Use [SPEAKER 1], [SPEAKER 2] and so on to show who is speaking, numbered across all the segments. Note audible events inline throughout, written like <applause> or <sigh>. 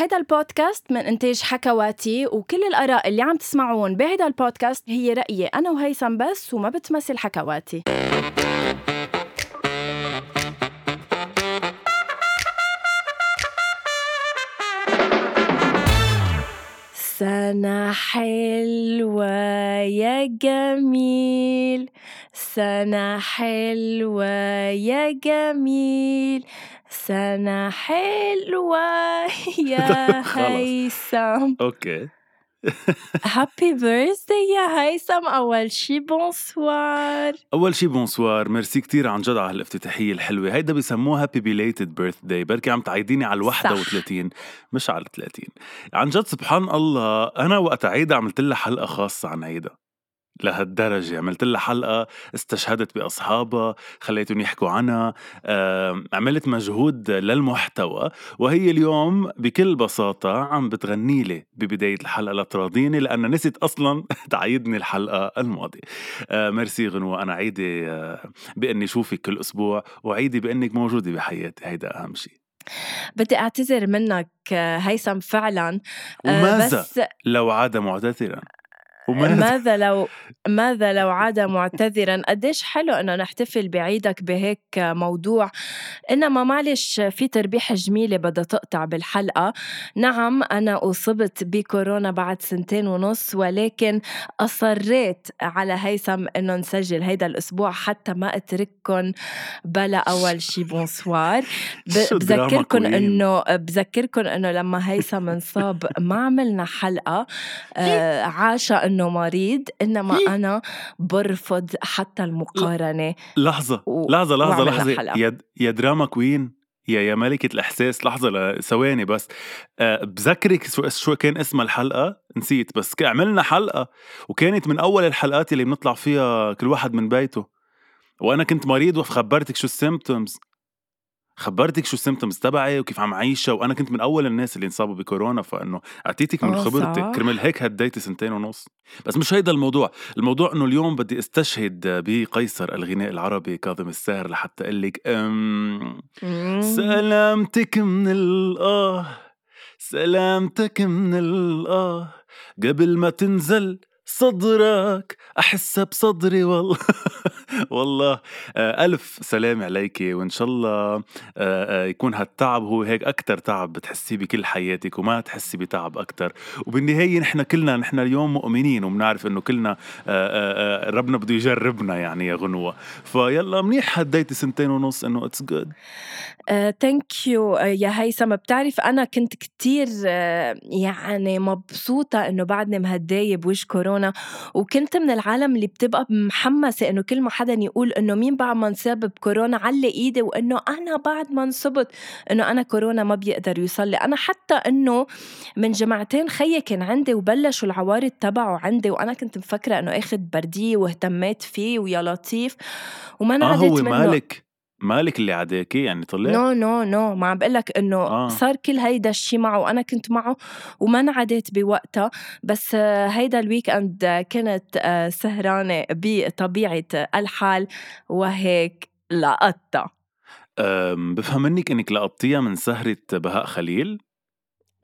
[SPEAKER 1] هيدا البودكاست من إنتاج حكواتي وكل الآراء اللي عم تسمعون بهيدا البودكاست هي رأيي أنا وهيثم بس وما بتمثل حكواتي. سنة حلوة يا جميل سنة حلوة يا جميل. سنة حلوة. <laughs> يا هيثم.
[SPEAKER 2] okay. <laughs>
[SPEAKER 1] happy birthday يا هيثم. أول شي bonsoir
[SPEAKER 2] أول شي bonsoir merci كتير عن جد على الافتتاحيه الحلوة. هيدا بسموها happy belated birthday بركي عم تعيديني على ال 31 مش على ال 30 عن جد سبحان الله أنا وقت عيدها عملت لها حلقة خاصة عن عيدها لهالدرجة عملت لها حلقة استشهدت بأصحابها خليتهم يحكوا عنها. عملت مجهود للمحتوى. وهي اليوم بكل بساطة عم بتغني لي ببداية الحلقة لتراضيني لأن نسيت أصلا <laughs> تعيدني الحلقة الماضية. آه، ميرسي غنوة أنا عيدي آه، بأني شوفك كل أسبوع وعيدي بأنك موجودة بحياتي. هيدا أهم شيء
[SPEAKER 1] بدي أعتذر منك آه، هيثم فعلا.
[SPEAKER 2] وماذا؟
[SPEAKER 1] بس
[SPEAKER 2] لو عاد معتذرا.
[SPEAKER 1] ماذا لو ماذا لو عاد معتذرا؟ قديش حلو إنه نحتفل بعيدك بهيك موضوع. إنما معلش في تربيحه جميلة بدها تقطع بالحلقة. نعم أنا أصبت بكورونا بعد سنتين ونص ولكن أصريت على هيثم إنه نسجل هيدا الأسبوع حتى ما اترككم بلا أول شي بونسوار <laughs> بذكركم. انه بذكركم إنه لما هيثم انصاب ما عملنا حلقة. آه عاش إنه مريض إنما أنا برفض حتى المقارنة.
[SPEAKER 2] لحظة
[SPEAKER 1] و-
[SPEAKER 2] لحظة لحظة
[SPEAKER 1] وعملنا
[SPEAKER 2] لحظة.
[SPEAKER 1] حلقة.
[SPEAKER 2] يا يا drama queen يا يا ملكة الإحساس. لحظة ثواني بس. أه بذكرك شو كان اسم الحلقة؟ نسيت بس. عملنا حلقة وكانت من أول الحلقات اللي بنطلع فيها كل واحد من بيته. وأنا كنت مريض وخبرتك شو ال symptoms خبرتك شو ال symptoms تبعي وكيف عم عيشها وأنا كنت من أول الناس اللي انصابوا بكورونا فإنه أعطيتك من خبرتي. كرمال هيك هديتي سنتين ونص. بس مش هيدا الموضوع. الموضوع إنه اليوم بدي أستشهد بقيصر الغناء العربي كاظم الساهر لحتى أقول لك أم. سلامتك من الآه سلامتك من الآه قبل ما تنزل صدرك أحسها بصدري <laughs> والله. والله ألف سلام عليك وإن شاء الله آه، آه، يكون هالتعب هو هيك أكتر تعب بتحسيه بكل حياتك وما تحسي بتعب أكتر. وبالنهاية نحن كلنا نحن اليوم مؤمنين وبنعرف إنه كلنا آه، ربنا بده يجربنا يعني يا غنوة. فيلا منيح هديتي سنتين ونص إنه it's good
[SPEAKER 1] thank you يا هيثم. بتعرف أنا كنت كتير يعني مبسوطة إنه بعدني مهدايه بوجه كورونا وكنت من العالم اللي بتبقى محمسة إنه كل ما حدا يقول إنه مين بعد ما انصاب بكورونا علي إيدي وإنه أنا بعد ما انصبت إنه أنا كورونا ما بيقدر يوصل لي. أنا حتى إنه من جمعتين خيي كان عندي وبلشوا العوارض تبعه عندي وأنا كنت مفكرة إنه آخد برديه واهتميت فيه ويا لطيف وما
[SPEAKER 2] آه
[SPEAKER 1] انعديت
[SPEAKER 2] هو
[SPEAKER 1] منه.
[SPEAKER 2] مالك؟ مالك اللي عداكي يعني طلع
[SPEAKER 1] no no no. ما عم بقول لك إنه
[SPEAKER 2] آه.
[SPEAKER 1] صار كل هيدا الشيء معه وأنا كنت معه وما انعديت بوقتها. بس آه، هيدا ال weekend آه، كنت آه، سهرانة بطبيعة الحال وهيك لقطتها.
[SPEAKER 2] بفهم منك إنك لقطتيها من سهرة بهاء خليل؟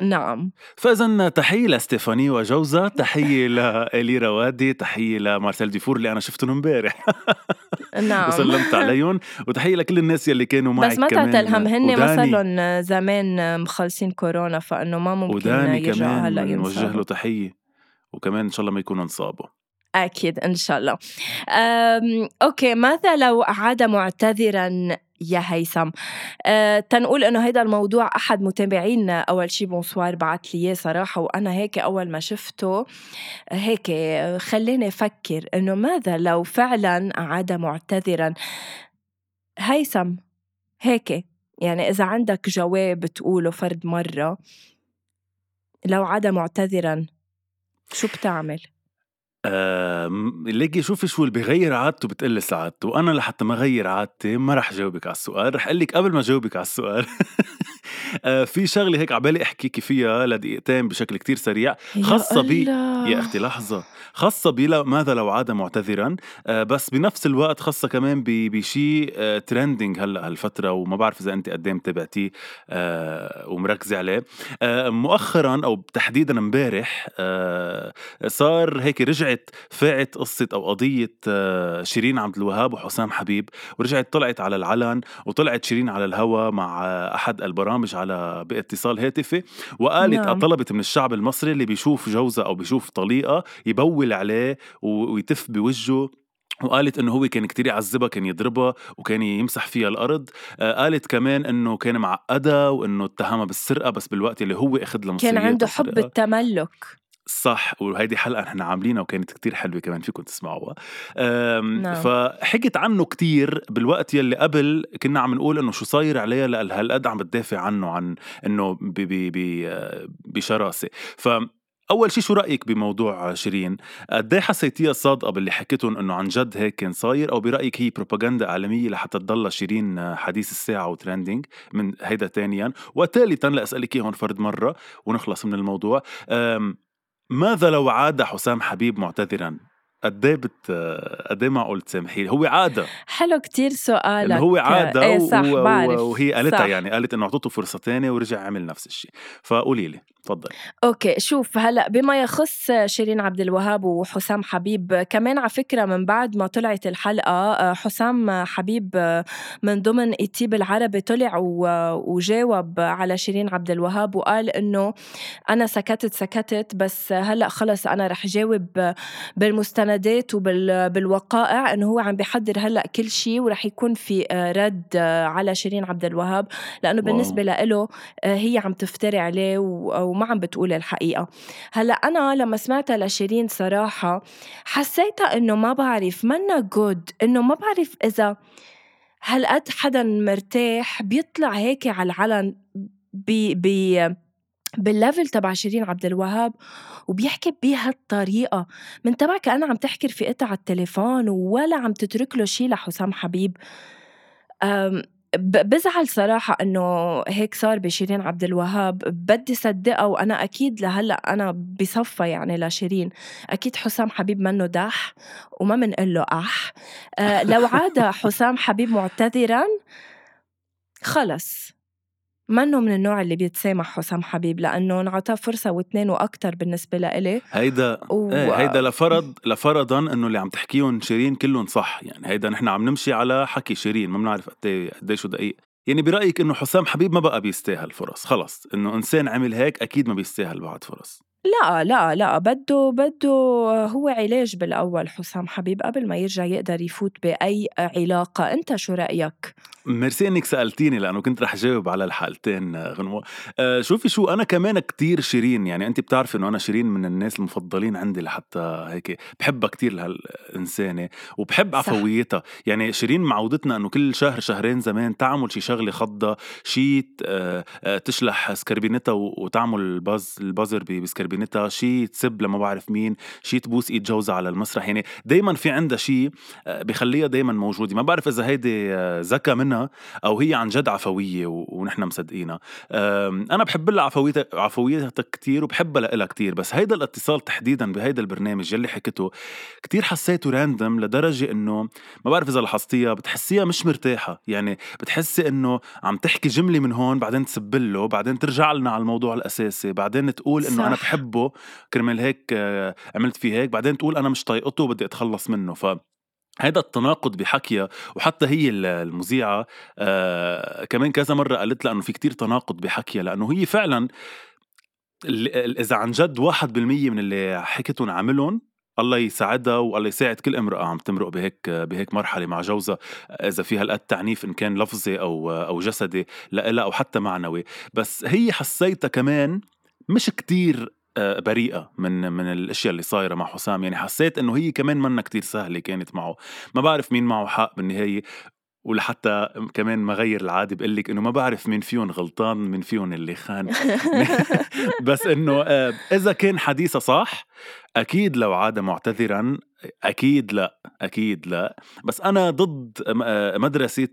[SPEAKER 1] نعم.
[SPEAKER 2] فاذا تحية لستيفاني وجوزها تحية لإلي روادي تحية لمارسيل ديفور اللي أنا شفتهم امبارح.
[SPEAKER 1] نعم. <laughs>
[SPEAKER 2] وسلمت عليهم. وتحية لكل الناس يلي كانوا معك
[SPEAKER 1] بس ما تعتلهم هن ما صار لهم زمان مخلصين كورونا فإنه ما ممكن
[SPEAKER 2] وداني
[SPEAKER 1] يرجعوا
[SPEAKER 2] كمان
[SPEAKER 1] هلا
[SPEAKER 2] بنوجه له تحية. وكمان إن شاء الله ما يكونوا انصابوا.
[SPEAKER 1] أكيد إن شاء الله. okay ماذا لو عاد معتذرا يا هيثم. أه تنقول إنه هيدا الموضوع أحد متابعينا أول شي bonsoir بعت لي إياه صراحة وأنا هيك أول ما شفته هيك خليني أفكر إنه ماذا لو فعلا عاد معتذرا؟ هيثم هيك يعني إذا عندك جواب تقوله فرد مرة لو عاد معتذرا شو بتعمل؟
[SPEAKER 2] ليكي شوفي شو اللي بيغير عادته بتقلي سعادته وأنا لحتى ما غير عادتي ما رح جاوبك على السؤال. رح أقول قبل ما جاوبك على السؤال. <laughs> في شغلة هيك عبالي احكيكي فيها لدقيقتين بشكل كتير سريع. خاصة ب يا أختي لحظة. خاصة ب ماذا لو عاد معتذرا؟ آه، بس بنفس الوقت خاصة كمان بشيء ترندنج هلأ هالفترة وما بعرف إذا انت قد إيه متابعتيه ومركزة عليه. مؤخرا أو تحديدا امبارح صار هيك رجعت فاعت قصة أو قضية شيرين عبد الوهاب وحسام حبيب ورجعت طلعت على العلن وطلعت شيرين على الهوا مع أحد البرامج على باتصال هاتفي وقالت نعم. طلبت من الشعب المصري اللي بيشوف جوزها أو بيشوف طليقة يبول عليه ويتف بوجهه وقالت إنه هو كان كتير يعذبها كان يضربها وكان يمسح فيها الأرض. آه قالت كمان إنه كان معقدها وإنه اتهمها بالسرقة بس بالوقت اللي هو أخذ لها
[SPEAKER 1] كان عنده حب التملك.
[SPEAKER 2] صح وهيدي حلقة نحن عاملينها وكانت كتير حلوة كمان فيكم تسمعوها. نعم. فحكت عنه كتير بالوقت يلي قبل كنا عم نقول إنه شو صاير عليها هالقد عم بتدافع عنه عن إنه بشراسة. ف أول شيء شو رأيك بموضوع شيرين؟ قد إيه حسيتيها صادقة باللي حكيتهم إنه عن جد هيك كان صاير؟ أو برأيك هي بروباغندا اعلاميه لحتى تضل شيرين حديث الساعة و trending من هيدا ثانيا وثالثا لأسألك إياهم فرد مرة ونخلص من الموضوع. ماذا لو عاد حسام حبيب معتذرا؟ قد إيه بت قد إيه معقول تسامحيه هو عاده
[SPEAKER 1] حلو كتير سؤالك.
[SPEAKER 2] هو عاده
[SPEAKER 1] إيه صح و... بعرف.
[SPEAKER 2] وهي قالتها يعني قالت إنه أعطته فرصة ثانية ورجع عمل نفس الشيء. فقولي لي. تفضل.
[SPEAKER 1] أوكي شوف هلأ بما يخص شيرين عبد الوهاب وحسام حبيب كمان على فكرة من بعد ما طلعت الحلقة حسام حبيب من ضمن التيب العربي طلع وجاوب على شيرين عبد الوهاب وقال إنه أنا سكتت سكتت بس هلأ خلص أنا رح جاوب بالمستندات وبالوقائع انه هو عم بيحضر هلأ كل شيء ورح يكون في رد على شيرين عبد الوهاب لأنه بالنسبة له هي عم تفتري عليه و وما عم بتقول الحقيقة. هلأ أنا لما سمعتها لشيرين صراحة حسيتها إنه ما بعرف منا good إنه ما بعرف إذا هالقد حدا مرتاح بيطلع هيك على العلن بي بي بال level تبع شيرين عبد الوهاب وبيحكي بهالطريقة. من تبع كأنها عم تحكي رفيقتها على التليفون ولا عم تترك له شي لحسام حبيب. بزعل صراحة إنه هيك صار بشيرين عبد الوهاب. بدي صدقها وأنا أكيد لهلأ أنا بصفى يعني لشيرين. أكيد حسام حبيب منه دح وما منقول له أح. أه لو عاد <laughs> حسام حبيب معتذرا خلص. منه من النوع اللي بيتسامح حسام حبيب؟ لأنه انعطاه فرصة واثنين وأكثر بالنسبة لإلي.
[SPEAKER 2] هيدا و... إيه هيدا لفرض لفرضا إنه اللي عم تحكيهم شيرين كلهم صح. يعني هيدا نحن عم نمشي على حكي شيرين ما بنعرف قد إيه قديش دقيق. يعني برأيك إنه حسام حبيب ما بقى بيستاهل فرص خلص. إنه إنسان عمل هيك أكيد ما بيستاهل بعد فرص.
[SPEAKER 1] لا لا لا بده بده هو علاج بالأول حسام حبيب قبل ما يرجع يقدر يفوت بأي علاقة. أنت شو رأيك؟
[SPEAKER 2] ميرسي إنك سألتيني لأنه كنت رح جاوب على الحالتين غنوة. آه شوفي شو أنا كمان كتير شيرين يعني أنت بتعرفي إنه أنا شيرين من الناس المفضلين عندي لحتى هيك بحبها كتير لهالإنسانة وبحب. عفويتها. يعني شيرين معودتنا إنه كل شهر شهرين زمان تعمل شي شغلة خضة شي آه آه تشلح سكربينتها وتعمل الباز البازر بسكربينتها شي تسب لما بعرف مين شي تبوس إيد جوزها على المسرح. يعني دايما في عندها شي آه، بخليها دايما موجودة. ما بعرف إذا هيدي آه، ذكى منها أو هي عن جد عفوية ونحن مصدقينها. أنا بحب لها عفويتها عفويتها كثير وبحبها لها كثير بس هيدا الاتصال تحديدا بهيدا البرنامج يلي حكيته كثير حسيته random لدرجة إنه ما بعرف إذا لاحظتيها بتحسيها مش مرتاحة. يعني بتحسي إنه عم تحكي جملة من هون بعدين تسبله بعدين ترجع لنا على الموضوع الأساسي بعدين تقول إنه أنا بحبه كرمال هيك آه، عملت فيه هيك بعدين تقول أنا مش طايقته وبدي أتخلص منه. ف هذا التناقض بحكيها وحتى هي المذيعة آه كمان كذا مرة قالت لها إنه في كتير تناقض بحكيها لأنه هي فعلا إذا عن جد واحد بالمية من اللي حكيتهم عاملهم الله يساعدها والله يساعد كل امرأة عم تمرق بهيك بهيك مرحلة مع جوزها إذا في هالقد تعنيف إن كان لفظي أو أو جسدي لإلها أو حتى معنوي. بس هي حسيتها كمان مش كتير آه، بريئة من من الأشياء اللي صايرة مع حسام. يعني حسيت إنه هي كمان منا كتير سهلة كانت معه. ما بعرف مين معه حق بالنهاية ولحتى كمان ما غير العادة بقول لك إنه ما بعرف مين فيهم غلطان مين فيهم اللي خان. <laughs> بس إنه آه، إذا كان حديثها صح أكيد لو عاد معتذرا أكيد لا أكيد لا. بس أنا ضد آه، مدرسة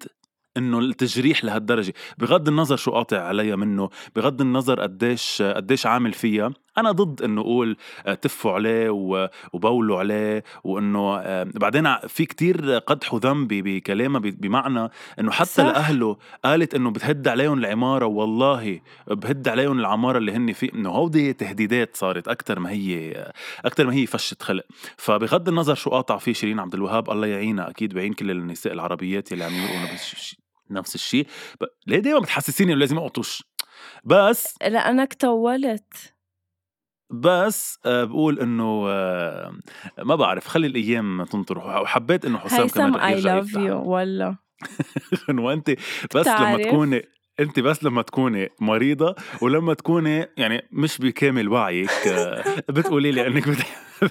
[SPEAKER 2] إنه التجريح لهالدرجة. بغض النظر شو قاطع عليها منه بغض النظر قديش قديش عامل فيها. أنا ضد إنه أقول آه، تفوا عليه وبولوا عليه وإنه آه، بعدين في كتير قدح وذنب بكلامها بمعنى إنه حتى صح. لأهله قالت إنه بتهد عليهم العمارة والله بهد عليهم العمارة اللي هن فيه إنه هودي تهديدات صارت أكثر ما هي أكثر ما هي فشه خلق. فبغض النظر شو قاطع فيه شيرين عبد الوهاب الله يعينها أكيد بعين كل النساء العربيات اللي عم يمرقوا نفس الشيء. ليه دايما بتحسسيني إنه لازم اقطش بس
[SPEAKER 1] لأنك طولت.
[SPEAKER 2] بس آه، بقول إنه آه، ما بعرف خلي الأيام تنطر وحبيت إنه حسام كمان
[SPEAKER 1] I love you ولا
[SPEAKER 2] وانت بس لما تكوني انت بس لما تكوني مريضة ولما تكوني يعني مش بكامل وعيك آه، بتقولي لي انك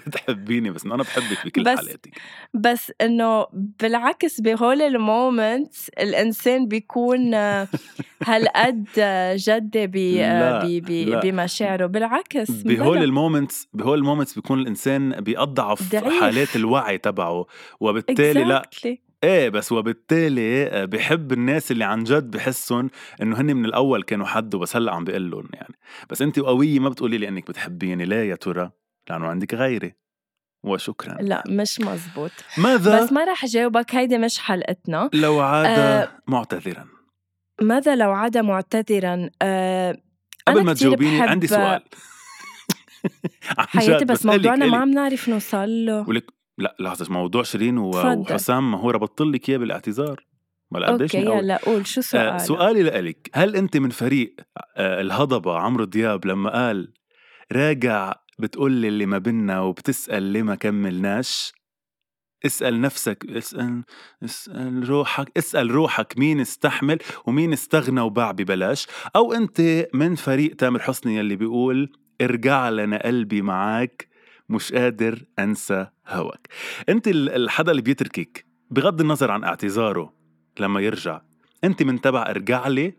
[SPEAKER 2] بتحبيني بس إنه أنا بحبك بكل
[SPEAKER 1] بس
[SPEAKER 2] حالاتك
[SPEAKER 1] بس إنه بالعكس بهول moment الإنسان بيكون آه، هالقد جدي بمشاعره. بالعكس
[SPEAKER 2] بهول moments بهول ال moments بيكون الإنسان بيضعف حالات الوعي تبعه وبالتالي exactly. لا إيه بس وبالتالي آه، بحب الناس اللي عن جد بحسهم إنه هن من الأول كانوا حد وبس هلأ عم بقول لهم يعني. بس انت قوية ما بتقولي لي إنك بتحبيني ليه يا ترى لأنه عندك غيري. وشكرا.
[SPEAKER 1] لا مش مزبوط.
[SPEAKER 2] ماذا؟
[SPEAKER 1] بس ما رح جاوبك هيدي مش حلقتنا.
[SPEAKER 2] لو عاد آه معتذرا.
[SPEAKER 1] ماذا لو عاد معتذرا؟ آه
[SPEAKER 2] قبل ما تجاوبيني. عندي سؤال. <laughs>
[SPEAKER 1] حياتي بس موضوعنا ما عم نعرف نوصل له.
[SPEAKER 2] ولك لا لحظة موضوع شيرين وحسام ما هو ربط لك اياه بالاعتذار؟
[SPEAKER 1] ما قديش أوكي يلا قول شو سؤالك؟ آه
[SPEAKER 2] سؤالي لك هل أنت من فريق آه الهضبة عمرو دياب لما قال راجع بتقول لي اللي ما بينا وبتسأل ليه ما كملناش اسأل نفسك اسأل اسأل روحك اسأل روحك مين استحمل ومين استغنى وباع ببلاش؟ أو أنت من فريق تامر حسني يلي بيقول ارجع لنا قلبي معاك مش قادر أنسى هواك. أنت الحدا اللي بيتركك بغض النظر عن اعتذاره لما يرجع أنت من تبع ارجع لي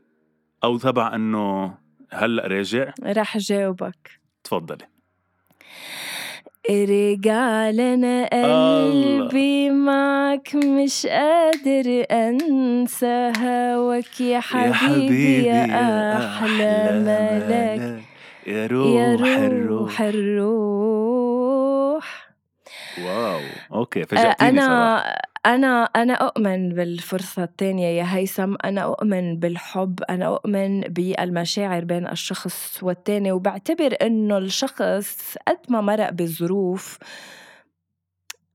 [SPEAKER 2] أو تبع أنه هلأ راجع؟
[SPEAKER 1] رح جاوبك.
[SPEAKER 2] تفضلي.
[SPEAKER 1] رجع لنا قلبي معك مش قادر أنسى هواك. يا حبيبي يا, حبيبي يا أحلى ملاك.
[SPEAKER 2] يا روح, يا روح
[SPEAKER 1] الروح, الروح.
[SPEAKER 2] واو. okay فاجأتيني
[SPEAKER 1] أنا صراحة. أنا أنا أؤمن بالفرصة الثانية يا هيثم. أنا أؤمن بالحب. أنا أؤمن بالمشاعر بين الشخص والتاني. وبعتبر إنه الشخص قد ما مرق بظروف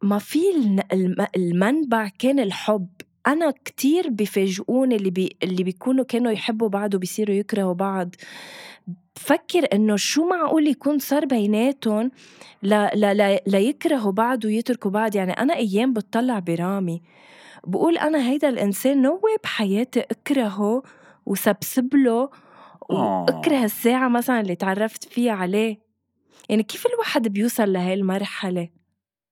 [SPEAKER 1] ما في المنبع كان الحب. أنا كتير بفاجئوني اللي بي اللي بيكونوا كانوا يحبوا بعض وبيصيروا يكرهوا بعض. بفكر إنه شو معقول يكون صار بيناتهم لا لا لا ليكرهوا بعض ويتركوا بعض. يعني أنا أيام بتطلع برامي بقول أنا هيدا الإنسان نوي بحياتي أكرهه وسبسب له وأكره الساعة مثلا اللي تعرفت فيها عليه. يعني كيف الواحد بيوصل لهي المرحلة؟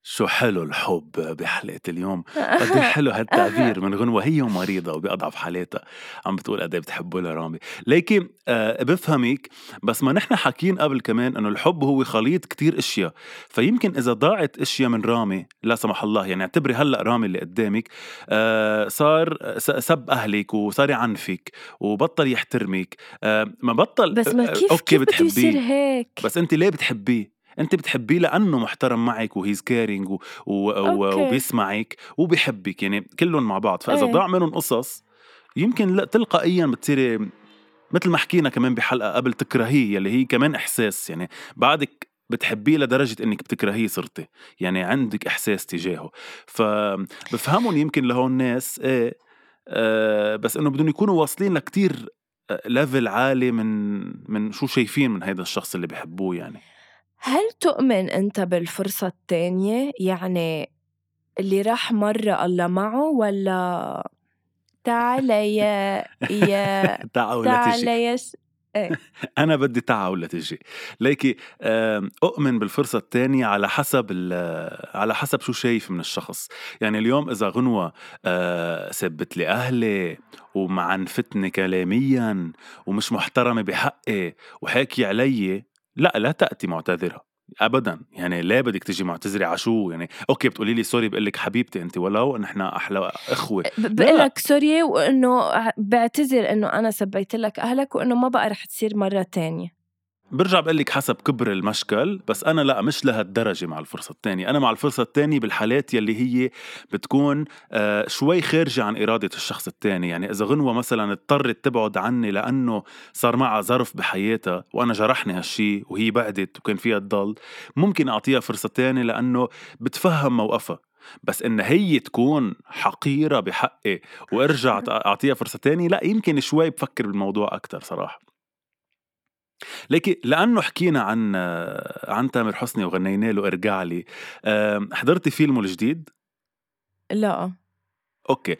[SPEAKER 2] شو حلو الحب بحلقة اليوم. قد إيه <laughs> حلو هالتعبير من غنوة. هي مريضة وبأضعف حالاتها. عم بتقول قد إيه بتحبه لرامي. ليكي آه بفهمك بس ما نحن حاكين قبل كمان إنه الحب هو خليط كتير أشياء. فيمكن إذا ضاعت أشياء من رامي لا سمح الله يعني اعتبري هلأ رامي اللي قدامك آه صار سب أهلك وصار يعنفك وبطل يحترمك. آه ما بطل
[SPEAKER 1] بس ما كيف أوكي كيف بتحبيه. هيك؟
[SPEAKER 2] بس انت ليه بتحبيه؟ انت بتحبيه لأنه محترم معك وهيز و... و... وبيسمعك وبيحبك يعني كلهم مع بعض. فإذا إيه. ضاع منهم قصص يمكن لا تلقائيا بتصيري مثل ما حكينا كمان بحلقة قبل تكرهيه اللي هي كمان إحساس. يعني بعدك بتحبيه لدرجة إنك بتكرهيه صرتي. يعني عندك إحساس تجاهه. فبفهمهم يمكن لهون الناس إيه آه بس إنه بدهم يكونوا واصلين لكتير ليفل عالي من من شو شايفين من هذا الشخص اللي بحبوه يعني.
[SPEAKER 1] هل تؤمن أنت بالفرصة التانية؟ يعني اللي راح مرة الله معه ولا تعال يا <laughs> يا تعال تجي. يا س...
[SPEAKER 2] إيه. <laughs> أنا بدي تعا ولا تجي. ليكي أؤمن بالفرصة الثانية على حسب على حسب شو شايف من الشخص. يعني اليوم إذا غنوة سبت لي أهلي ومعنفتني كلاميا ومش محترمة بحقي وحاكي علي لا لا تأتي معتذرة ابدا. يعني ليه بدك تيجي معتذري على شو؟ يعني okay بتقولي لي sorry بقول لك حبيبتي انت ولو نحن أحلى إخوة.
[SPEAKER 1] بقول لك sorry وإنه بعتذر إنه أنا سبيت لك أهلك وإنه ما بقى رح تصير مرة تانية.
[SPEAKER 2] برجع بقول لك حسب كبر المشكل بس أنا لا مش لهالدرجة مع الفرصة الثانية أنا مع الفرصة الثانية بالحالات يلي هي بتكون آه شوي خارجة عن إرادة الشخص الثاني يعني إذا غنوة مثلا اضطرت تبعد عني لأنه صار معها ظرف بحياتها وأنا جرحني هالشي وهي بعدت وكان فيها تضل ممكن أعطيها فرصة ثانية لأنه بتفهم موقفها. بس إن هي تكون حقيرة بحقي وارجع أعطيها فرصة تانية لا يمكن شوي بفكر بالموضوع أكثر صراحة. لكن لأنه حكينا عن عن تامر حسني وغنينا له ارجع لي حضرتي فيلمه الجديد؟
[SPEAKER 1] لا.
[SPEAKER 2] Okay.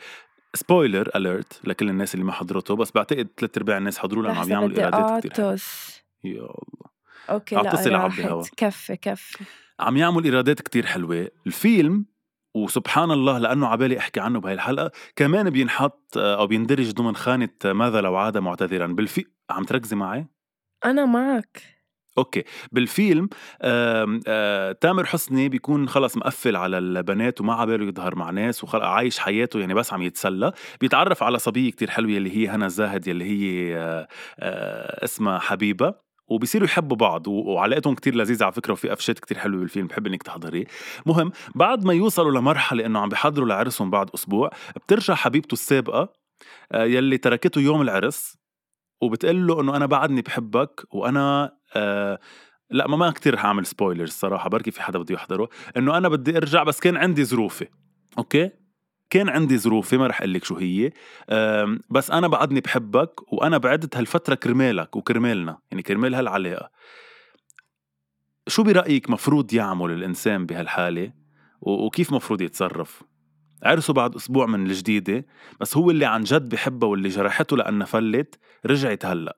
[SPEAKER 2] Spoiler alert لكل الناس اللي ما حضرته بس بعتقد ثلاث أرباع الناس حضروا لأنه عم يعملوا إيرادات كثير يا الله.
[SPEAKER 1] okay لا راحت. كفي كفي.
[SPEAKER 2] عم يعمل إيرادات كتير حلوة. الفيلم وسبحان الله لأنه عبالي أحكي عنه بهي الحلقة كمان بينحط أو بيندرج ضمن خانة ماذا لو عاد معتذرا. بالفي عم تركزي معي؟
[SPEAKER 1] أنا معك
[SPEAKER 2] Okay. بالفيلم آآ آآ تامر حسني بيكون خلص مقفل على البنات وما عباله يظهر مع ناس وعايش حياته يعني بس عم يتسلى. بيتعرف على صبية كتير حلوة اللي هي هنا الزاهد يلي هي آآ اسمها حبيبة. وبيصيروا يحبوا بعض وعلاقتهم كتير لذيذة على فكرة وفي قفشات كتير حلوة بالفيلم. بحب إنك تحضريه. مهم بعد ما يوصلوا لمرحلة إنه عم بيحضروا لعرسهم بعد أسبوع بترجع حبيبته السابقة يلي تركته يوم العرس. وبتقول له إنه أنا بعدني بحبك وأنا آه لأ ما ما كثير رح اعمل سبويلرز صراحة بركي في حدا بده يحضره. إنه أنا بدي أرجع بس كان عندي ظروفي Okay? كان عندي ظروفي ما رح أقول لك شو هي. بس أنا بعدني بحبك وأنا بعدت هالفترة كرمالك وكرمالنا يعني كرمال هالعلاقة. شو برأيك مفروض يعمل الإنسان بهالحالة؟ وكيف مفروض يتصرف؟ عرسوا بعد أسبوع من الجديدة بس هو اللي عن جد بحبها واللي جرحته لأنها فلت رجعت هلأ.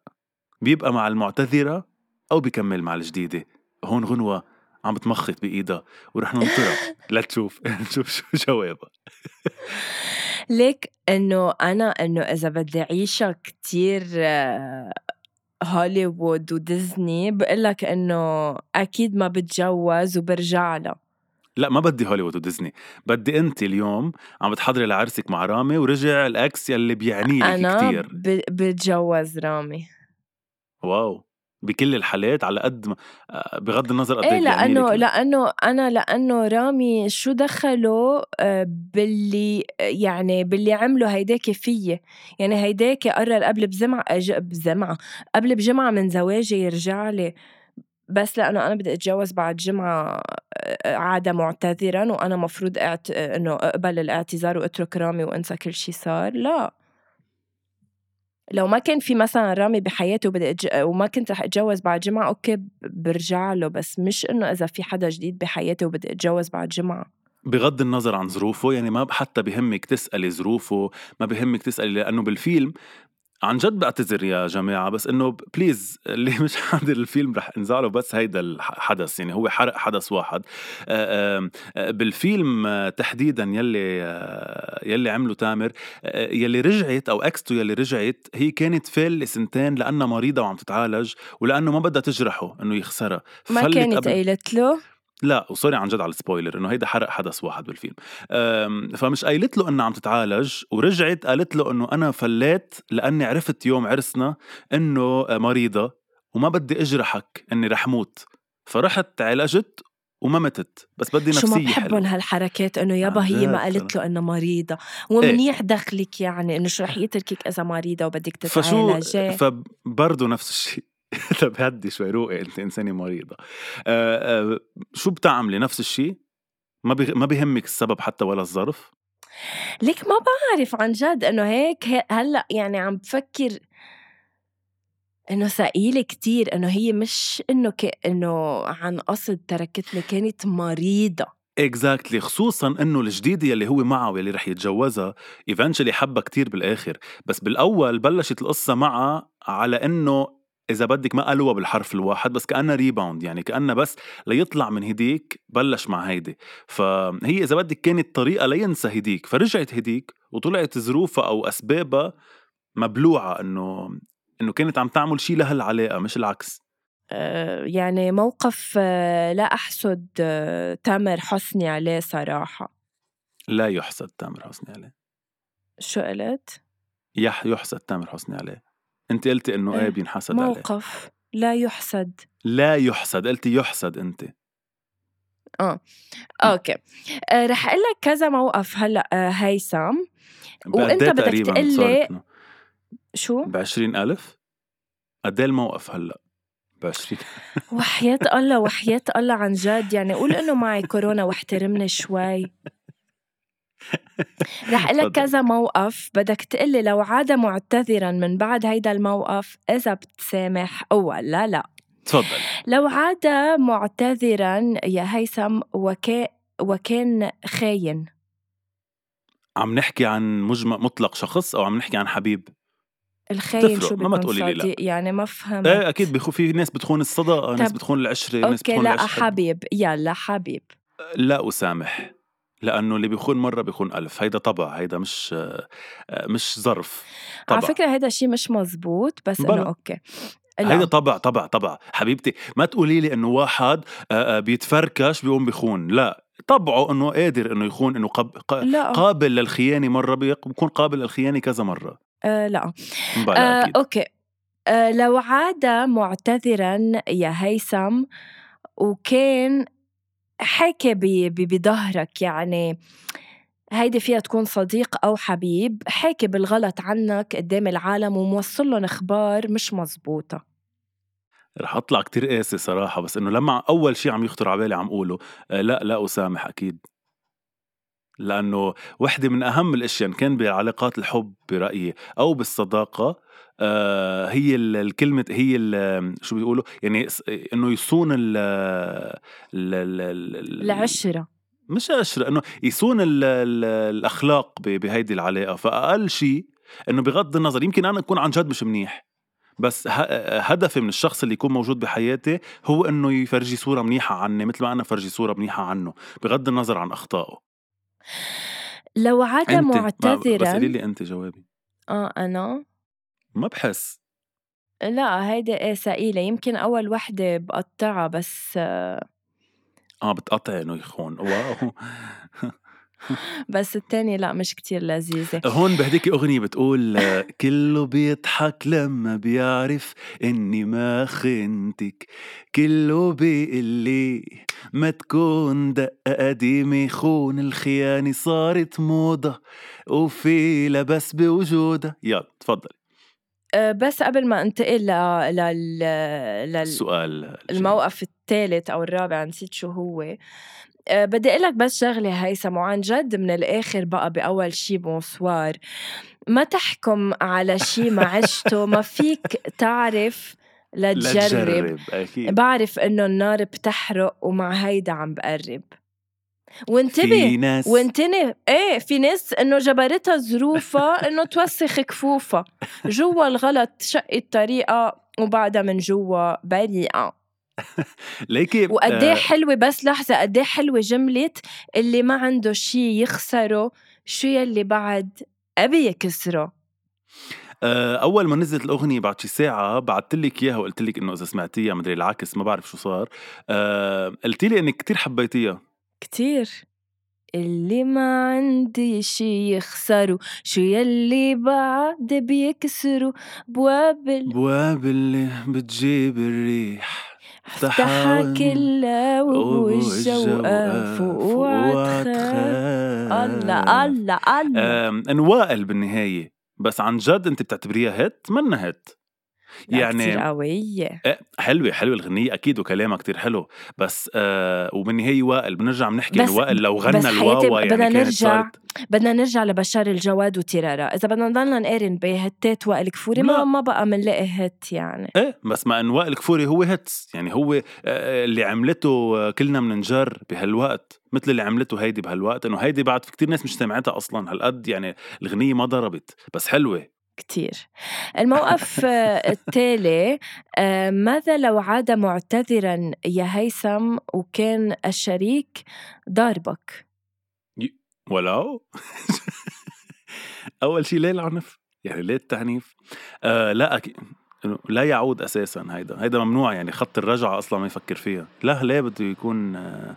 [SPEAKER 2] بيبقى مع المعتذرة أو بكمل مع الجديدة. هون غنوة عم بتمخط بإيدها ورح ننطرها. <laughs> لتشوف نشوف <laughs> شو جوابها. <laughs>
[SPEAKER 1] ليك إنه أنا إنه إذا بدي أعيشها كتير آه، هوليوود وديزني بقول لك إنه أكيد ما بتجوز وبرجع لها.
[SPEAKER 2] لا ما بدي هوليوود وديزني. بدي انت اليوم عم بتحضري لعرسك مع رامي ورجع ال ex يلي بيعني لك
[SPEAKER 1] أنا
[SPEAKER 2] كتير.
[SPEAKER 1] ب... بتجوز رامي.
[SPEAKER 2] واو! بكل الحالات على قد ما آه، بغض النظر قد
[SPEAKER 1] إيه لأنه لأنه أنا لأنه رامي شو دخله آه، باللي يعني باللي عمله هيداك فيي. يعني هيداك قرر قبل بزمعة بزمعة قبل بجمعة من زواجي يرجع لي. بس لأنه أنا بدي أتجوز بعد جمعة آه، عادة معتذرا وأنا مفروض أعت... إنه أقبل الاعتذار وأترك رامي وأنسى كل شي صار. لا. لو ما كان في مثلا رامي بحياتي وبدي أتج... وما كنت رح أتجوز بعد جمعة okay برجع له. بس مش إنه إذا في حدا جديد بحياتي وبدي أتجوز بعد جمعة.
[SPEAKER 2] بغض النظر عن ظروفه يعني ما حتى بهمك تسألي ظروفه ما بهمك تسألي لأنه بالفيلم عن جد بعتذر يا جماعة بس إنه please اللي مش <laughs> حاضر الفيلم رح انزعله بس هيدا الحدث يعني هو حرق حدث واحد. بالفيلم تحديدا يلي يلي عمله تامر يلي رجعت أو ex تو يلي رجعت هي كانت فالة سنتين لأنها مريضة وعم تتعالج ولأنه ما بدها تجرحه إنه يخسرها.
[SPEAKER 1] ما كانت قايلت له؟
[SPEAKER 2] لا و sorry عن جد على ال spoiler إنه هيدا حرق حدث واحد بالفيلم. فمش قايلت له انها عم تتعالج ورجعت قالت له إنه أنا فليت لأني عرفت يوم عرسنا إنه مريضة وما بدي اجرحك إني رح موت. فرحت عالجت وما متت بس بدي نفسيه شو ما
[SPEAKER 1] بحبهم هالحركات إنه يابا هي ما قالت له إنه مريضة ومنيح إيه؟ دخلك يعني إنه شو رح <laughs> يتركك إذا مريضة وبدك تتعالجي؟
[SPEAKER 2] فشو فبرضه نفس الشيء. <laughs> طب هدي شوي روقي انت انسانة مريضة. آه آه شو بتعملي نفس الشيء؟ ما ما بيهمك السبب حتى ولا الظرف؟
[SPEAKER 1] ليك ما بعرف عن جد إنه هيك هلأ يعني عم بفكر إنه ثقيلة كتير إنه هي مش إنه ك... إنه عن قصد تركتني كانت مريضة.
[SPEAKER 2] Exactly. خصوصا إنه الجديده يلي هو معه واللي رح يتجوزها eventually حبها كتير بالآخر. بس بالأول بلشت القصة معها على إنه إذا بدك ما قالوها بالحرف الواحد بس كأنها rebound يعني كأنها بس ليطلع من هديك بلش مع هيدي. فهي إذا بدك كانت طريقة لينسى هديك فرجعت هديك وطلعت ظروفها أو أسبابها مبلوعة إنه إنه كانت عم تعمل شيء لهالعلاقة مش العكس.
[SPEAKER 1] آه، يعني موقف آه، لا أحسد آه، تامر حسني عليه صراحة.
[SPEAKER 2] لا يحسد تامر حسني عليه.
[SPEAKER 1] شو قلت؟
[SPEAKER 2] يح يحسد تامر حسني عليه. انت قلتي إنه
[SPEAKER 1] إيه.
[SPEAKER 2] إية، بينحسد عليه.
[SPEAKER 1] موقف لا يحسد.
[SPEAKER 2] لا يحسد قلتي يحسد انت.
[SPEAKER 1] أوكي. آه، رح أقول لك كذا موقف هلأ آه، هيثم
[SPEAKER 2] بقد إيه
[SPEAKER 1] بدك
[SPEAKER 2] صارت له؟
[SPEAKER 1] شو؟
[SPEAKER 2] ب 20000 قد إيه الموقف هلأ؟ ب 20 <laughs>
[SPEAKER 1] وحياة الله وحياة الله عن جد. يعني قول إنه معي كورونا واحترمني شوي. رح لك. كذا موقف بدك تقلي لو عاد معتذرا من بعد هيدا الموقف إذا بتسامح أو لا لا.
[SPEAKER 2] تفضل.
[SPEAKER 1] لو عاد معتذرا يا هيثم وكا وكان خاين.
[SPEAKER 2] عم نحكي عن مجمع مطلق شخص أو عم نحكي عن حبيب؟
[SPEAKER 1] الخاين شو
[SPEAKER 2] ما- تقولي لي لا.
[SPEAKER 1] يعني ما فهمت.
[SPEAKER 2] إيه أكيد بيخو في ناس بتخون الصداقه ناس بتخون العشرة ناس
[SPEAKER 1] okay
[SPEAKER 2] بتخون
[SPEAKER 1] لا حبيب. يلا حبيب.
[SPEAKER 2] لا أسامح. لأنه اللي بيخون مرة بيخون ألف. هيدا طبع هيدا مش آه، مش ظرف. طبع.
[SPEAKER 1] على فكرة هيدا شيء مش مزبوط بس. إنه okay. لا.
[SPEAKER 2] هيدا طبع طبع طبع. حبيبتي ما تقولي لي إنه واحد آه، آه، بيتفركش بيقوم بيخون. لا. طبعه إنه قادر إنه يخون إنه قب... ق-
[SPEAKER 1] لا.
[SPEAKER 2] قابل للخيانة مرة بيكون قابل للخيانة كذا مرة.
[SPEAKER 1] آه لا.
[SPEAKER 2] أكيد.
[SPEAKER 1] أوكي. آه لو عاد معتذرا يا هيثم وكان ب- بظهرك يعني. هيدي فيها تكون صديق أو حبيب حكي بالغلط عنك قدام العالم وموصل لهم أخبار مش مزبوطة
[SPEAKER 2] رح أطلع كتير قاسي صراحة بس إنه لما أول شيء عم يخطر على بالي عم أقوله آه، لا لا أسامح أكيد. لأنه وحدة من أهم الأشياء إن كان بعلاقات الحب برأيي أو بالصداقة هي ال- الكلمة هي ال- شو بيقولوا؟ يعني إنه يصون ال ال- ال- ال-
[SPEAKER 1] العشرة.
[SPEAKER 2] مش عشرة إنه يصون ال ال الأخلاق بهيدي العلاقة. فأقل شيء إنه بغض النظر يمكن أنا أكون عن جد مش منيح بس هدفي من الشخص اللي يكون موجود بحياتي هو إنه يفرجي صورة منيحة عني مثل ما أنا فرجي صورة منيحة عنه بغض النظر عن أخطائه.
[SPEAKER 1] لو عاد
[SPEAKER 2] ما- بس
[SPEAKER 1] معتذرا
[SPEAKER 2] قولي لي أنت جوابي.
[SPEAKER 1] آه أنا
[SPEAKER 2] ما بحس
[SPEAKER 1] لا هيدي إيه ثقيلة يمكن أول وحدة بقطعها بس
[SPEAKER 2] آه. بتقطع إنه يخون. واو.
[SPEAKER 1] بس التانية لا مش كتير لذيذة.
[SPEAKER 2] هون بهديك أغنية بتقول آه، كله بيضحك لما بيعرف إني ما خنتك. كله بيقلي ما تكون دقة قديمة خون الخيانة صارت موضة وفي لبس بوجودها. يلا تفضل
[SPEAKER 1] أه، بس قبل ما انتقل ل... لل... لل...
[SPEAKER 2] السؤال
[SPEAKER 1] الموقف الثالث أو الرابع نسيت شو هو. أه بدي أقول لك بس شغلة هيثم وعن جد من الآخر بقى بأول شي بونسوار. ما تحكم على شي ما عشته <laughs> ما فيك تعرف لتجرب.
[SPEAKER 2] لتجرب أكيد.
[SPEAKER 1] بعرف إنه النار بتحرق ومع هيدا عم بقرب. وانتبه
[SPEAKER 2] في ناس.
[SPEAKER 1] وانتني إيه في ناس إنه جبرتها ظروفها <laughs> إنه توسخ كفوفها. جوا الغلط شقت طريقه وبعدها من جوا بريئة. <laughs>
[SPEAKER 2] ليكي
[SPEAKER 1] وقد إيه
[SPEAKER 2] آه،
[SPEAKER 1] حلوة بس لحظة قد إيه حلوة جملة اللي ما عنده شي يخسره شو يلي بعد؟ أبي يكسره.
[SPEAKER 2] آه، أول ما نزلت الأغنية بعد شي ساعة بعثت لك إياها وقلت لك إنه إذا سمعتيها مدري العكس ما بعرف شو صار. آه، قلت لي إنك كتير حبيتيها.
[SPEAKER 1] كتير. اللي ما عندي شي يخسره شو يلي بعد بيكسره بواب ال-
[SPEAKER 2] بواب اللي بتجيب الريح
[SPEAKER 1] افتحها كلها وبوجه
[SPEAKER 2] وبوجه
[SPEAKER 1] وقف
[SPEAKER 2] وقف
[SPEAKER 1] وادخل
[SPEAKER 2] وادخل.
[SPEAKER 1] الله الله الله.
[SPEAKER 2] انوائل بالنهاية بس عن جد انت بتعتبريها هيت؟ منا هيت. يعني
[SPEAKER 1] كتير قوية
[SPEAKER 2] إيه، حلوة حلوة الغنية أكيد وكلامها كتير حلو بس آه وبالنهاية وائل؟ بنرجع بنحكي إن وائل لو غنى الواوا يعني
[SPEAKER 1] بدنا نرجع بدنا نرجع لبشار الجواد وتيرارا. إذا بدنا نضلنا نقارن بهتات وائل كفوري ما. ما بقى منلاقي هت يعني.
[SPEAKER 2] إيه بس ما إن وائل كفوري هو هيتس يعني هو آه، اللي عملته آه، كلنا بننجر بهالوقت مثل اللي عملته هيدي بهالوقت إنه هيدي بعد في كتير ناس مش سمعتها أصلا هالقد يعني الغنية ما ضربت بس حلوة.
[SPEAKER 1] كتير. الموقف آه، التالي آه، ماذا لو عاد معتذرا يا هيثم وكان الشريك ضاربك؟
[SPEAKER 2] ولو أول شيء ليه العنف؟ يعني ليه التعنيف؟ آه لا إنه لا يعود أساسا هيدا. هيدا ممنوع يعني خط الرجعة أصلا ما يفكر فيها. لا ليه بده يكون آه،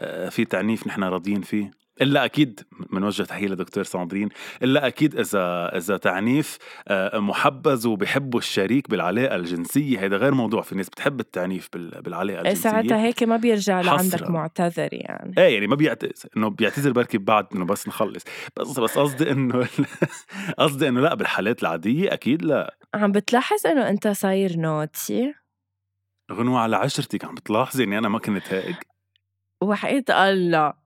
[SPEAKER 2] آه، في تعنيف نحن راضيين فيه؟ إلا أكيد بنوجه تحية لدكتور ساندرين إلا أكيد إذا إذا تعنيف آه، محبذ وبحبوا الشريك بالعلاقة الجنسية هذا غير موضوع في ناس بتحب التعنيف بالعلاقة
[SPEAKER 1] إيه،
[SPEAKER 2] الجنسية.
[SPEAKER 1] ساعتها هيك ما بيرجع لعندك معتذر يعني.
[SPEAKER 2] إيه يعني ما بيعتذر إنه بيعتذر بركي بعد إنه بس نخلص. بس بس قصدي إنه <laughs> قصدي إنه لا بالحالات العادية أكيد لا.
[SPEAKER 1] عم بتلاحظ إنه أنت صاير naughty؟
[SPEAKER 2] غنوة على عشرتك عم بتلاحظي إني أنا ما كنت هيك؟
[SPEAKER 1] وحقيقة الله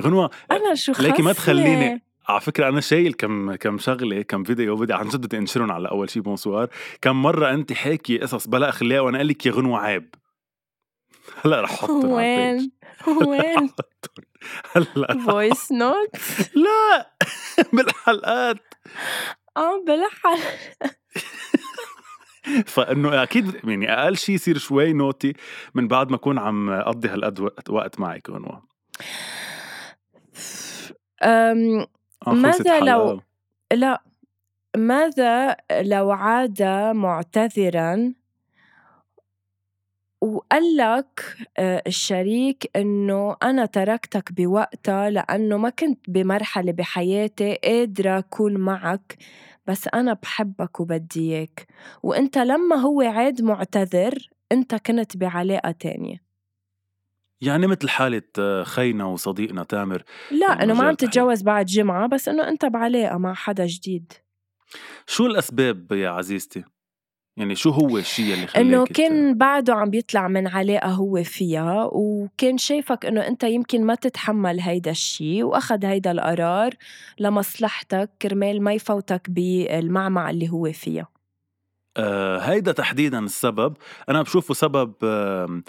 [SPEAKER 2] غنوة
[SPEAKER 1] أنا شو
[SPEAKER 2] ليكي ما تخليني على فكرة أنا شايل كم كم شغلة كم فيديو بدي عن جد بدي أنشرهم على أول شي bonsoir. كم مرة أنت حاكي قصص بلا أخلاق وأنا قال لك يا غنوة عيب. هلأ رح احطهم
[SPEAKER 1] وين؟ <laughs> وين؟
[SPEAKER 2] هلأ
[SPEAKER 1] voice note <laughs>
[SPEAKER 2] لا! <laughs> بالحلقات.
[SPEAKER 1] آه بالحلقات
[SPEAKER 2] فإنه أكيد يعني أقل شيء يصير شوي naughty من بعد ما أكون عم أقضي هالقد وقت معك غنوة.
[SPEAKER 1] أم آه، ماذا لو لا ماذا لو عاد معتذرا وقال لك آه، الشريك إنه أنا تركتك بوقتها لأنه ما كنت بمرحلة بحياتي قادرة أكون معك بس أنا بحبك وبدي إياك. وإنت لما هو عاد معتذر إنت كنت بعلاقة تانية.
[SPEAKER 2] يعني مثل حالة آه، خينا وصديقنا تامر
[SPEAKER 1] لا إنه ما عم تتجوز بعد جمعة بس إنه أنت بعلاقة مع حدا جديد.
[SPEAKER 2] شو الأسباب يا عزيزتي؟ يعني شو هو الشيء اللي خلاك
[SPEAKER 1] انه كان بعده عم بيطلع من علاقة هو فيها وكان شايفك إنه أنت يمكن ما تتحمل هيدا الشيء وأخذ هيدا القرار لمصلحتك كرمال ما يفوتك بالمعمعة اللي هو فيها.
[SPEAKER 2] آه هيدا تحديدا السبب. أنا بشوفه سبب آه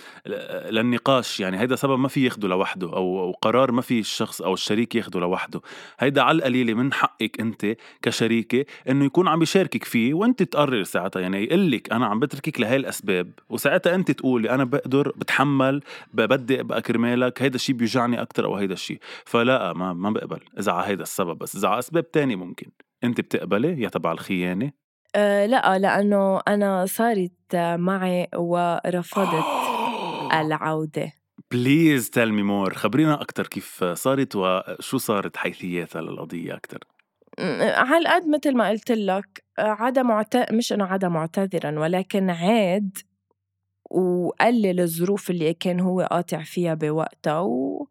[SPEAKER 2] للنقاش يعني هيدا سبب ما في ياخده لوحده أو أو قرار ما في الشخص أو الشريك ياخده لوحده. هيدا على القليلة من حقك أنت كشريكة إنه يكون عم بيشاركك فيه وأنت تقرر ساعتها. يعني يقول لك أنا عم بتركك لهي الأسباب وساعتها أنت تقولي أنا بقدر بتحمل بدي ابقى كرمالك هيدا الشيء بيوجعني أكثر أو هيدا الشيء فلا ما ما بقبل إذا على هيدا السبب بس إذا على أسباب تانية ممكن. أنت بتقبلي يا تبع الخيانة؟
[SPEAKER 1] أه لأ، لأنه أنا صارت معي ورفضت العودة.
[SPEAKER 2] please tell me more خبرينا أكتر كيف صارت وشو صارت حيثياتها للقضية أكتر.
[SPEAKER 1] على القد مثل ما قلت لك عاد معت... مش إنه عاد معتذرا ولكن عاد وقلل الظروف اللي كان هو قاطع فيها بوقتها و...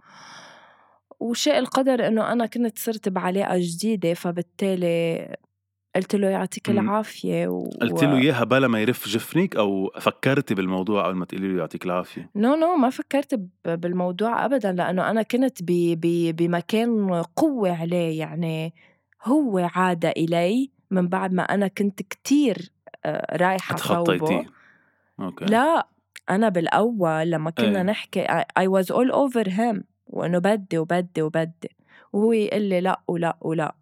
[SPEAKER 1] وشاء القدر إنه أنا كنت صرت بعلاقة جديدة فبالتالي قلت له يعطيك العافية و...
[SPEAKER 2] قلت له إياها بلا ما يرف جفنك أو فكرتي بالموضوع قبل ما تقولي له يعطيك العافية؟
[SPEAKER 1] no no, no no, ما فكرت بالموضوع أبدا لأنه أنا كنت ب... ب... بمكان قوة عليه يعني هو عاد إلي من بعد ما أنا كنت كتير آه، رايحة
[SPEAKER 2] صوبه okay.
[SPEAKER 1] لا أنا بالأول لما كنا إيه. نحكي I was all over him وإنه بدي وبدي وبدي وهو يقول لي لا ولا ولا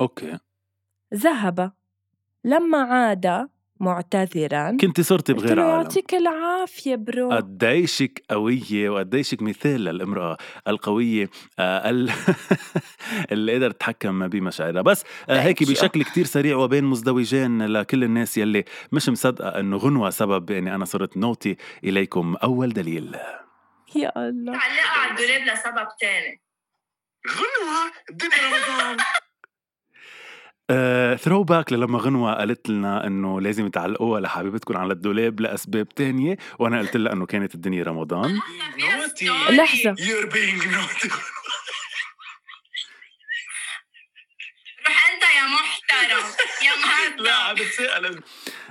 [SPEAKER 2] okay
[SPEAKER 1] ذهب. لما عاد معتذرا
[SPEAKER 2] كنت صرتي بغير عالم.
[SPEAKER 1] يعطيك العافية bro.
[SPEAKER 2] قديشك قوية وقديشك مثال للامرأة القوية آه، <laughs> اللي قدرت تتحكم بمشاعرها. بس آه، هيك بشكل كتير سريع وبين مزدوجين لكل الناس يلي مش مصدقة إنه غنوة سبب باني أنا صرت naughty إليكم أول دليل.
[SPEAKER 1] يا الله.
[SPEAKER 3] علقها على الدولاب لسبب تاني.
[SPEAKER 2] غنوة الدنيا رمضان. <laughs> throw uh, back لما غنوة قالت لنا إنه لازم تعلقوها لحبيبتكم على الدولاب لأسباب تانية وأنا قلت لها إنه كانت الدنيا رمضان. <laughs>
[SPEAKER 1] لحظة. <laughs>
[SPEAKER 3] روح أنت يا محترم يا <laughs> مهذب لا عم بتسأل.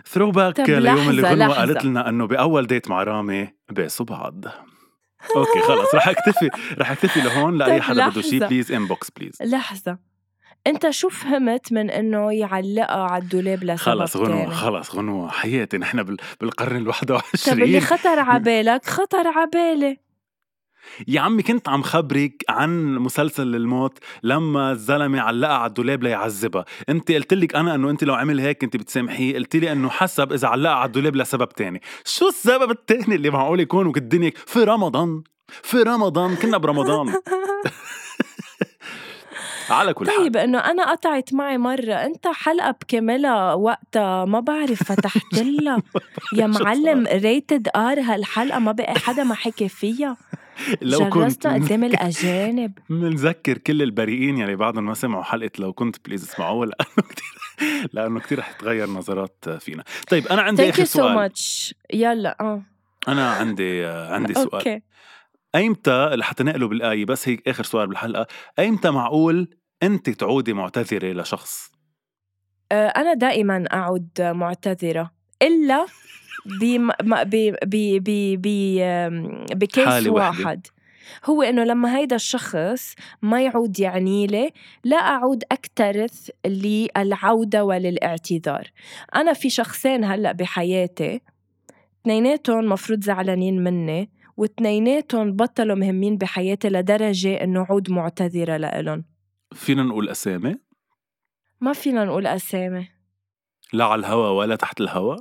[SPEAKER 2] throwback ليوم اللي غنوة قالت لنا إنه بأول date مع رامي باسوا بعض okay خلص. رح أكتفي رح أكتفي لهون لأي حدا بده شيء please inbox please
[SPEAKER 1] لحظة. أنت شو فهمت من إنه يعلقها على الدولاب لسبب
[SPEAKER 2] خلص غنوة خلص غنوة. حياتي نحن بالقرن ال 21
[SPEAKER 1] طب اللي خطر على <laughs> بالك؟ خطر على بالي.
[SPEAKER 2] يا عمي كنت عم خبرك عن مسلسل الموت لما الزلمة علقها على الدولاب ليعذبها. أنت قلت لك أنا إنه أنت لو عمل هيك كنت بتسامحيه. قلت لي إنه حسب إذا علقها على الدولاب لسبب تاني. شو السبب التاني اللي معقول يكون وقت في رمضان؟ في رمضان كنا برمضان. <laughs> على كل حال.
[SPEAKER 1] طيب إنه أنا قطعت معي مرة. أنت حلقة بكاملها وقتها. ما بعرف فتحت لها. <laughs> يا معلم rated R هالحلقة. ما بقى حدا ما حكي فيها. <laughs>
[SPEAKER 2] لو كنت
[SPEAKER 1] قدام الأجانب. <laughs>
[SPEAKER 2] بنذكر كل البريئين يلي بعدهم ما سمعوا حلقة لو كنت please اسمعوها لأنه كثير لأنه كثير رح تغير نظرات فينا. طيب أنا عندي
[SPEAKER 1] آخر
[SPEAKER 2] سؤال.
[SPEAKER 1] so much. يلا آه.
[SPEAKER 2] أنا عندي عندي سؤال.
[SPEAKER 1] أوكي.
[SPEAKER 2] أيمتى لحتى نقله بالآية بس هيك آخر سؤال بالحلقة أيمتى معقول انت تعودي معتذرة لشخص؟
[SPEAKER 1] آه، أنا دائما أعود معتذرة إلا <laughs> بكيس واحد. هو إنه لما هيدا الشخص ما يعود يعني لي لا أعود أكترث للعودة وللاعتذار. أنا في شخصين هلأ بحياتي اثنيناتهم مفروض زعلانين مني واثنيناتهم بطلوا مهمين بحياتي لدرجة إنه عود معتذرة لإلهم
[SPEAKER 2] فينا نقول أسامي؟
[SPEAKER 1] ما فينا نقول أسامي
[SPEAKER 2] لا على الهوا ولا تحت الهوا؟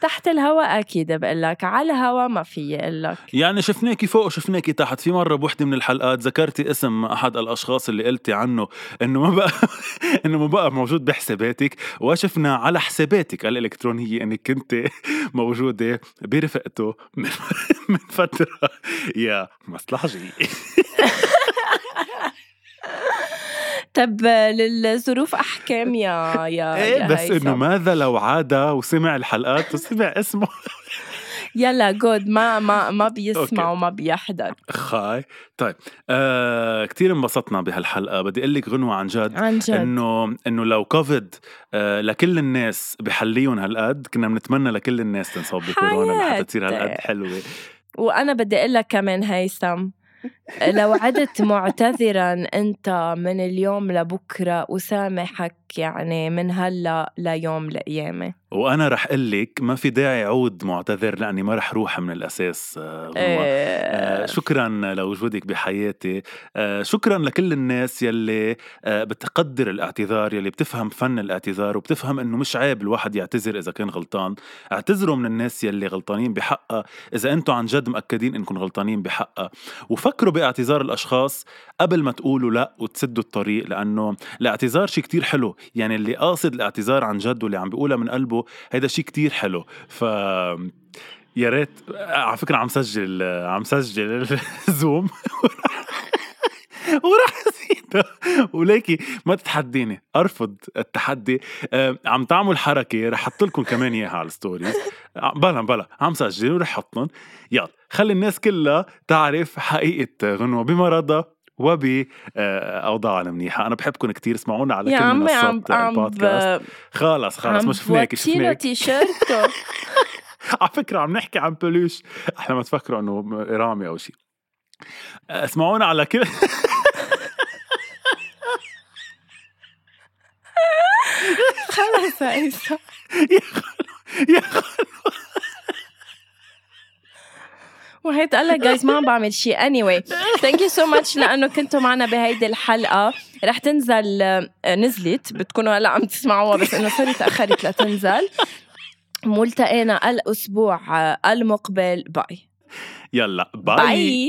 [SPEAKER 1] تحت الهواء أكيد بقول لك على الهواء ما في أقول لك.
[SPEAKER 2] يعني شفناكي فوق وشفناكي تحت. في مرة بوحدة من الحلقات ذكرتي اسم أحد الأشخاص اللي قلتي عنه إنه ما بقى <laughs> إنه ما بقى موجود بحساباتك وشفنا على حساباتك الإلكترونية إنك كنت <laughs> موجودة برفقته من, <laughs> من فترة. يا مصلحجي
[SPEAKER 1] طب للظروف أحكام يا <laughs> يا
[SPEAKER 2] إيه
[SPEAKER 1] يا
[SPEAKER 2] بس إنه ماذا لو عاد وسمع الحلقات وسمع اسمه؟ <laughs>
[SPEAKER 1] يلا جود ما ما ما بيسمع وما بيحضر.
[SPEAKER 2] خاي. طيب آه كثير انبسطنا بهالحلقة. بدي أقول لك غنوة عن جد.
[SPEAKER 1] عن جد.
[SPEAKER 2] انه إنه لو كوفيد آه لكل الناس بحليهم هالقد كنا بنتمنى لكل الناس تنصاب بكورونا لحتى تصير هالقد حلوة.
[SPEAKER 1] وأنا بدي أقول لك كمان هيثم لو عدت معتذرا أنت من اليوم لبكرة اسامحك يعني من هلأ ليوم القيامه
[SPEAKER 2] وأنا رح أقول لك ما في داعي أعود معتذر لأني ما رح روح من الأساس آه, آه شكرا لوجودك بحياتي. آه شكرا لكل الناس يلي بتقدر الاعتذار يلي بتفهم فن الاعتذار وبتفهم إنه مش عيب الواحد يعتذر إذا كان غلطان. اعتذروا من الناس يلي غلطانين بحقها إذا أنتم عن جد مأكدين إنكم غلطانين بحقها. وفكروا بإعتذار الأشخاص قبل ما تقولوا لأ وتسدوا الطريق لأنه الاعتذار شيء كتير حلو. يعني اللي قاصد الاعتذار عن جد واللي عم بيقولها من قلبه هيدا شيء كتير حلو. ف يا ريت على فكرة عم سجل عم سجل <laughs> زوم <laughs> وراح زيد وليكي ما تتحديني. أرفض التحدي. عم تعمل حركة رح أحط لكم كمان إياها على الستوريز. بلا بلا. عم سجل ورح احطهم يلا خلي الناس كلها تعرف حقيقة غنوة بمرضها. وبأوضاعنا آه، منيحة. أنا بحبكم كتير اسمعونا على كل منصات البودكاست. خلص خلص ما شفناك
[SPEAKER 1] شفناك
[SPEAKER 2] على فكرة عم نحكي عن بلوش. إحنا ما تفكروا إنه رامي أو شيء آه، اسمعونا على كل <laughs>
[SPEAKER 1] خلص يا
[SPEAKER 2] يا خلو يا خلو.
[SPEAKER 1] وهيك قال لك جايز ما عم بعمل شيء. Anyway thank you so much لأنه كنتوا معنا بهيدي الحلقة. رح تنزل آه، نزلت. بتكونوا هلا عم تسمعوها بس إنه sorry تأخرت لتنزل. ملتقينا الأسبوع المقبل. باي
[SPEAKER 2] يلا باي, باي.